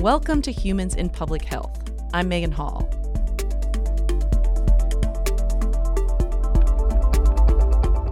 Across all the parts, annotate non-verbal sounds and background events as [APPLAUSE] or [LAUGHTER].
Welcome to Humans in Public Health. I'm Megan Hall.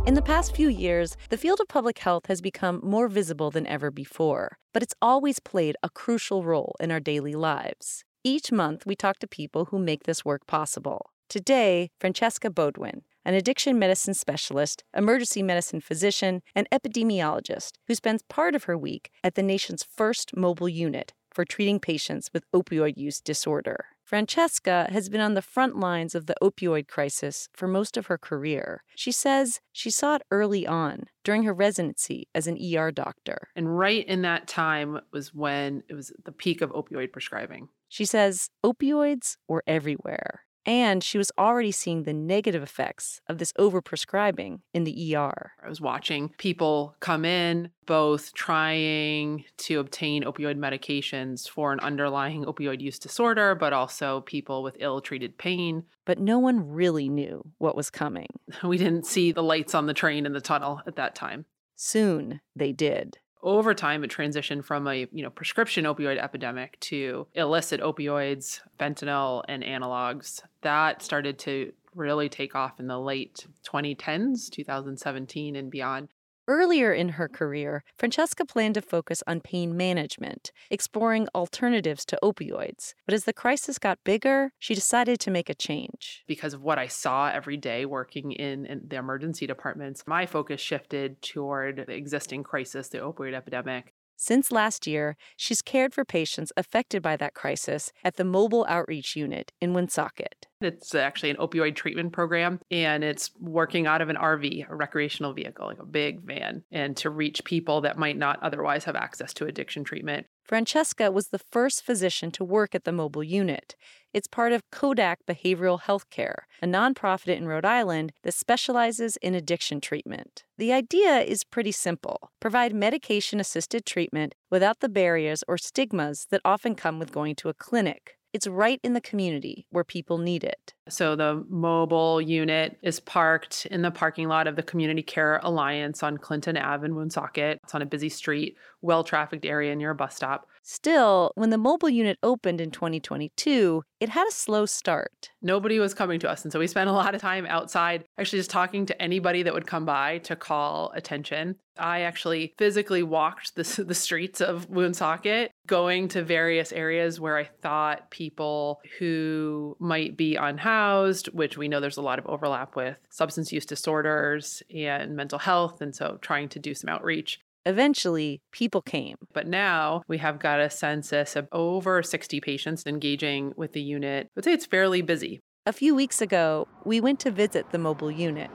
In the past few years, the field of public health has become more visible than ever before, but it's always played a crucial role in our daily lives. Each month, we talk to people who make this work possible. Today, Francesca Beaudoin, an addiction medicine specialist, emergency medicine physician, and epidemiologist who spends part of her week at the nation's first mobile unit for treating patients with opioid use disorder. Francesca has been on the front lines of the opioid crisis for most of her career. She says she saw it early on during her residency as an ER doctor. And right in that time was when it was the peak of opioid prescribing. She says opioids were everywhere. And she was already seeing the negative effects of this overprescribing in the ER. I was watching people come in, both trying to obtain opioid medications for an underlying opioid use disorder, but also people with ill treated pain. But no one really knew what was coming. [LAUGHS] We didn't see the lights on the train in the tunnel at that time. Soon they did over time it transitioned from a you know prescription opioid epidemic to illicit opioids fentanyl and analogs. That started to really take off in the late 2010s 2017 and beyond Earlier in her career, Francesca planned to focus on pain management, exploring alternatives to opioids. But as the crisis got bigger, she decided to make a change. Because of what I saw every day working in, in the emergency departments, my focus shifted toward the existing crisis, the opioid epidemic, since last year, she's cared for patients affected by that crisis at the Mobile Outreach Unit in Woonsocket. It's actually an opioid treatment program, and it's working out of an RV, a recreational vehicle, like a big van, and to reach people that might not otherwise have access to addiction treatment. Francesca was the first physician to work at the mobile unit. It's part of CODAC Behavioral Healthcare, a nonprofit in Rhode Island that specializes in addiction treatment. The idea is pretty simple provide medication assisted treatment without the barriers or stigmas that often come with going to a clinic. It's right in the community where people need it. So the mobile unit is parked in the parking lot of the Community Care Alliance on Clinton Ave in Woonsocket. It's on a busy street, well trafficked area near a bus stop. Still, when the mobile unit opened in 2022, it had a slow start. Nobody was coming to us. And so we spent a [LAUGHS] lot of time outside, actually just talking to anybody that would come by to call attention. I actually physically walked the, the streets of Woonsocket, going to various areas where I thought people who might be unhoused, which we know there's a lot of overlap with substance use disorders and mental health. And so trying to do some outreach. Eventually, people came. But now we have got a census of over 60 patients engaging with the unit. I would say it's fairly busy. A few weeks ago, we went to visit the mobile unit.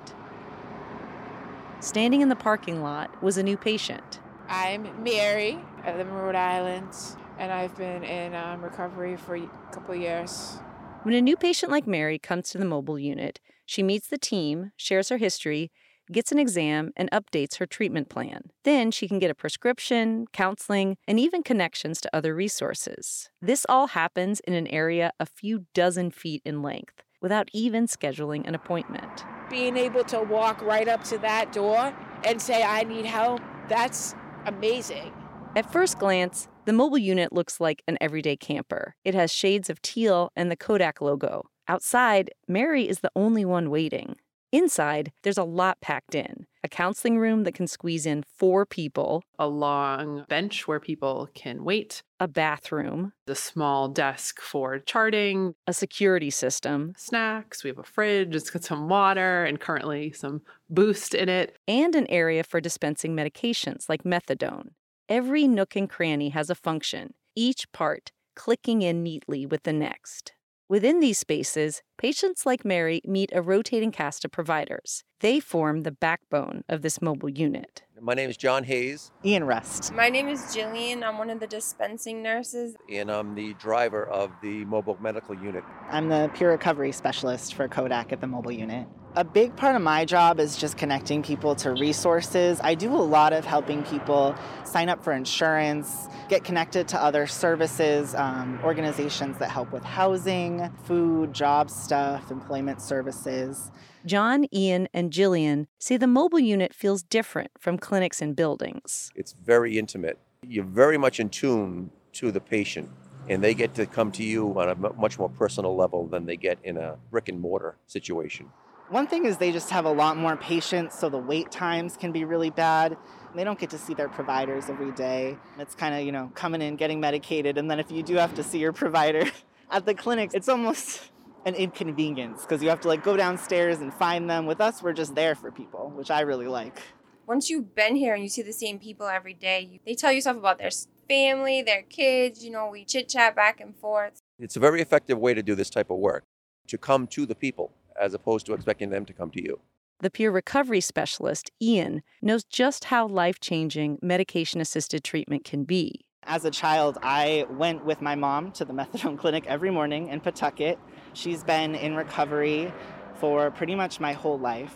Standing in the parking lot was a new patient. I'm Mary. I live in Rhode Island, and I've been in um, recovery for a couple years. When a new patient like Mary comes to the mobile unit, she meets the team, shares her history, gets an exam, and updates her treatment plan. Then she can get a prescription, counseling, and even connections to other resources. This all happens in an area a few dozen feet in length without even scheduling an appointment. Being able to walk right up to that door and say, I need help, that's amazing. At first glance, the mobile unit looks like an everyday camper. It has shades of teal and the CODAC logo. Outside, Mary is the only one waiting. Inside, there's a lot packed in. A counseling room that can squeeze in four people, a long bench where people can wait, a bathroom, a small desk for charting, a security system, snacks. We have a fridge, it's got some water and currently some boost in it, and an area for dispensing medications like methadone. Every nook and cranny has a function, each part clicking in neatly with the next. Within these spaces, patients like Mary meet a rotating cast of providers. They form the backbone of this mobile unit. My name is John Hayes. Ian Rust. My name is Jillian. I'm one of the dispensing nurses. And I'm the driver of the mobile medical unit. I'm the peer recovery specialist for CODAC at the mobile unit. A big part of my job is just connecting people to resources. I do a lot of helping people sign up for insurance, get connected to other services, um, organizations that help with housing, food, job stuff, employment services. John, Ian, and Jillian say the mobile unit feels different from clinics and buildings. It's very intimate. You're very much in tune to the patient. and they get to come to you on a much more personal level than they get in a brick and mortar situation. One thing is they just have a lot more patients, so the wait times can be really bad. They don't get to see their providers every day. It's kind of, you know, coming in, getting medicated, and then if you do have to see your provider [LAUGHS] at the clinic, it's almost [LAUGHS] an inconvenience because you have to like go downstairs and find them. With us, we're just there for people, which I really like. Once you've been here and you see the same people every day, you, they tell you stuff about their family, their kids. You know, we chit chat back and forth. It's a very effective way to do this type of work, to come to the people as opposed to expecting them to come to you. The peer recovery specialist, Ian, knows just how life changing medication assisted treatment can be. As a child, I went with my mom to the [LAUGHS] methadone clinic every morning in Pawtucket. She's been in recovery for pretty much my whole life.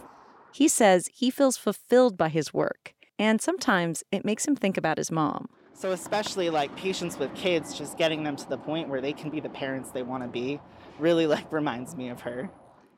He says he feels fulfilled by his work, and sometimes it makes him think about his mom. So, especially like patients with kids, just getting them to the point where they can be the parents they want to be really like reminds me of her.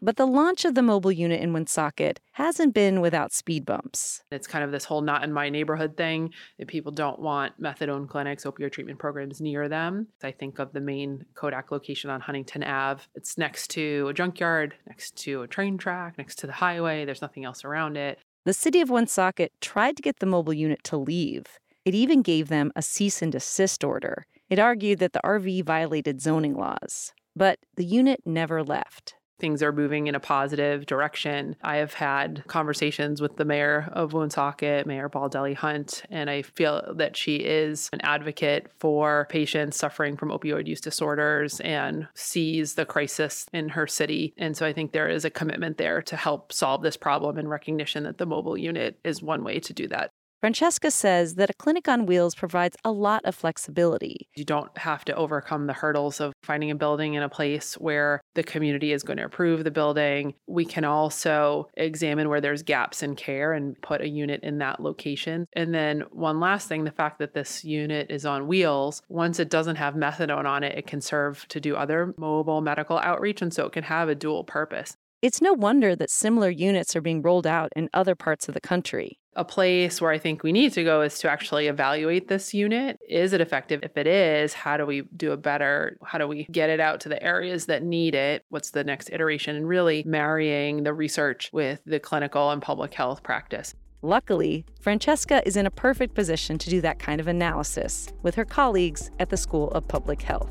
But the launch of the mobile unit in Woonsocket hasn't been without speed bumps. It's kind of this whole not in my neighborhood thing that people don't want methadone clinics, opioid treatment programs near them. I think of the main CODAC location on Huntington Ave. It's next to a junkyard, next to a train track, next to the highway. There's nothing else around it. The city of Woonsocket tried to get the mobile unit to leave. It even gave them a cease and desist order. It argued that the RV violated zoning laws. But the unit never left. Things are moving in a positive direction. I have had conversations with the mayor of Woonsocket, Mayor Baldelli Hunt, and I feel that she is an advocate for patients suffering from opioid use disorders and sees the crisis in her city. And so I think there is a commitment there to help solve this problem and recognition that the mobile unit is one way to do that. Francesca says that a clinic on wheels provides a lot of flexibility. You don't have to overcome the hurdles of finding a building in a place where the community is going to approve the building. We can also examine where there's gaps in care and put a unit in that location. And then, one last thing the fact that this unit is on wheels, once it doesn't have methadone on it, it can serve to do other mobile medical outreach. And so it can have a dual purpose. It's no wonder that similar units are being rolled out in other parts of the country. A place where I think we need to go is to actually evaluate this unit. Is it effective? If it is, how do we do it better? How do we get it out to the areas that need it? What's the next iteration? And really marrying the research with the clinical and public health practice. Luckily, Francesca is in a perfect position to do that kind of analysis with her colleagues at the School of Public Health.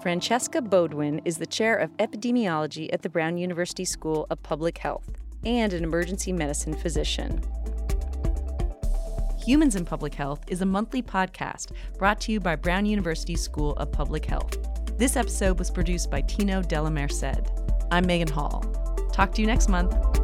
Francesca Beaudoin is the chair of epidemiology at the Brown University School of Public Health and an emergency medicine physician. Humans in Public Health is a monthly podcast brought to you by Brown University School of Public Health. This episode was produced by Tino Della Merced. I'm Megan Hall. Talk to you next month.